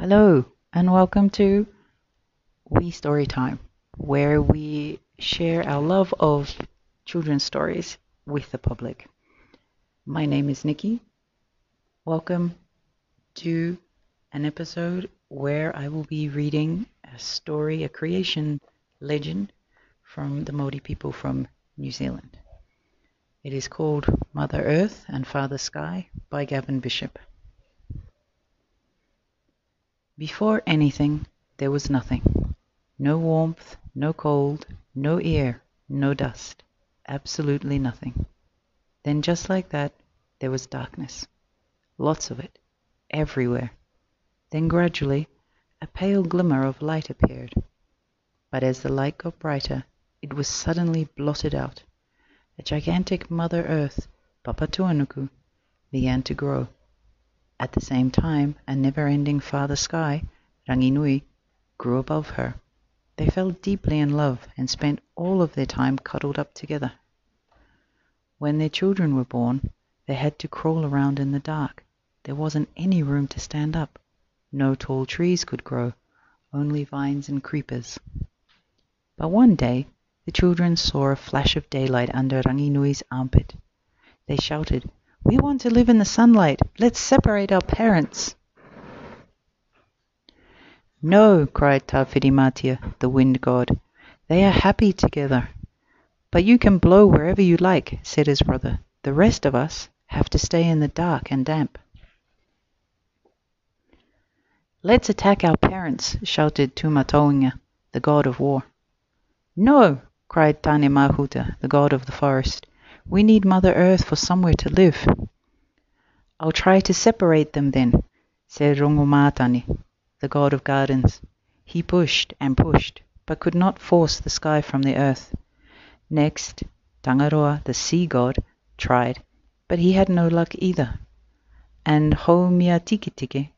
Hello, and welcome to We Story Time, where we share our love of children's stories with the public. My name is Nikki. Welcome to an episode where I will be reading a story, a creation legend from the Māori people from New Zealand. It is called Mother Earth and Father Sky by Gavin Bishop. Before anything, there was nothing. No warmth, no cold, no air, no dust. Absolutely nothing. Then just like that, there was darkness. Lots of it. Everywhere. Then gradually, a pale glimmer of light appeared. But as the light got brighter, it was suddenly blotted out. A gigantic Mother Earth, Papatuanuku, began to grow. At the same time, a never-ending Father Sky, Ranginui, grew above her. They fell deeply in love and spent all of their time cuddled up together. When their children were born, they had to crawl around in the dark. There wasn't any room to stand up. No tall trees could grow, only vines and creepers. But one day the children saw a flash of daylight under Ranginui's armpit. They shouted, we want to live in the sunlight. Let's separate our parents. No, cried Tawhirimatea, the wind god. They are happy together. But you can blow wherever you like, said his brother. The rest of us have to stay in the dark and damp. Let's attack our parents, shouted Tumatauenga, the god of war. No, cried Tane Mahuta, the god of the forest. We need Mother Earth for somewhere to live. I'll try to separate them then, said Rongomatane, the god of gardens. He pushed and pushed, but could not force the sky from the earth. Next, Tangaroa, the sea god, tried, but he had no luck either. And Haumiatikitiki,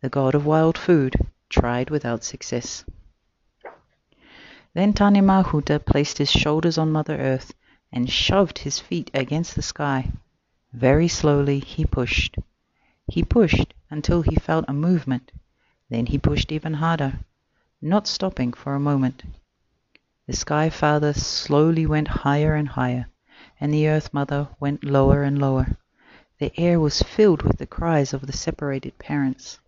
the god of wild food, tried without success. Then Tane Mahuta placed his shoulders on Mother Earth and shoved his feet against the sky. Very slowly he pushed. He pushed until he felt a movement. Then he pushed even harder, not stopping for a moment. The Sky Father slowly went higher and higher, and the Earth Mother went lower and lower. The air was filled with the cries of the separated parents.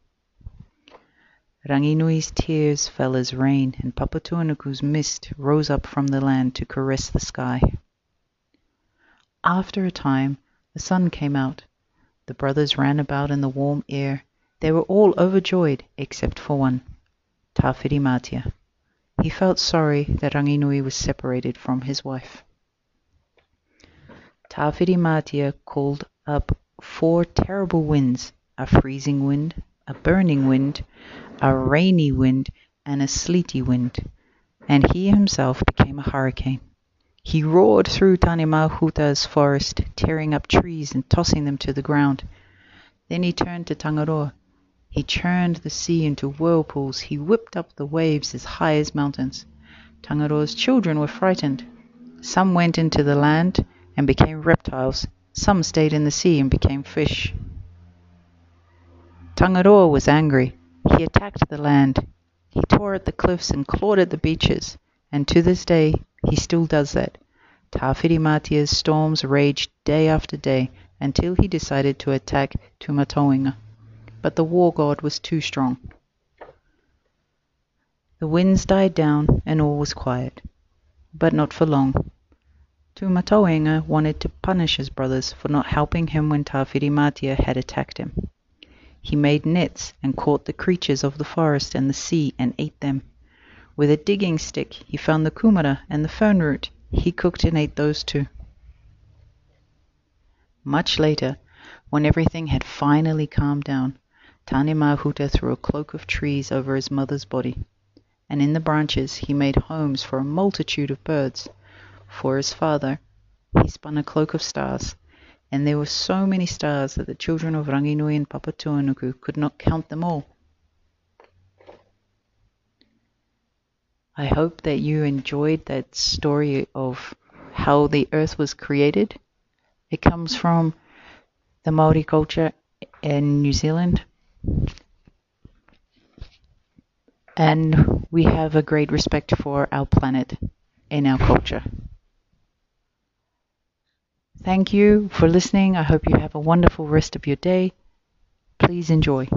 Ranginui's tears fell as rain, and Papatuanuku's mist rose up from the land to caress the sky. After a time the sun came out. The brothers ran about in the warm air. They were all overjoyed except for one, Tawhirimatea. He felt sorry that Ranginui was separated from his wife. Tawhirimatea called up four terrible winds, a freezing wind, a burning wind, a rainy wind, and a sleety wind, and he himself became a hurricane. He roared through Tane Mahuta's forest, tearing up trees and tossing them to the ground. Then he turned to Tangaroa. He churned the sea into whirlpools. He whipped up the waves as high as mountains. Tangaroa's children were frightened. Some went into the land and became reptiles. Some stayed in the sea and became fish. Tangaroa was angry. He attacked the land. He tore at the cliffs and clawed at the beaches, and to this day he still does that. Tawhirimatea's storms raged day after day until he decided to attack Tumatauenga, but the war god was too strong. The winds died down and all was quiet, but not for long. Tumatauenga wanted to punish his brothers for not helping him when Tawhirimatea had attacked him. He made nets and caught the creatures of the forest and the sea and ate them. With a digging stick he found the kumara and the fern root. He cooked and ate those too. Much later, when everything had finally calmed down, Tane Mahuta threw a cloak of trees over his mother's body, and in the branches he made homes for a multitude of birds. For his father, he spun a cloak of stars, and there were so many stars that the children of Ranginui and Papatuanuku could not count them all. I hope that you enjoyed that story of how the earth was created. It comes from the Maori culture in New Zealand. and we have a great respect for our planet in our culture. Thank you for listening. I hope you have a wonderful rest of your day. Please enjoy.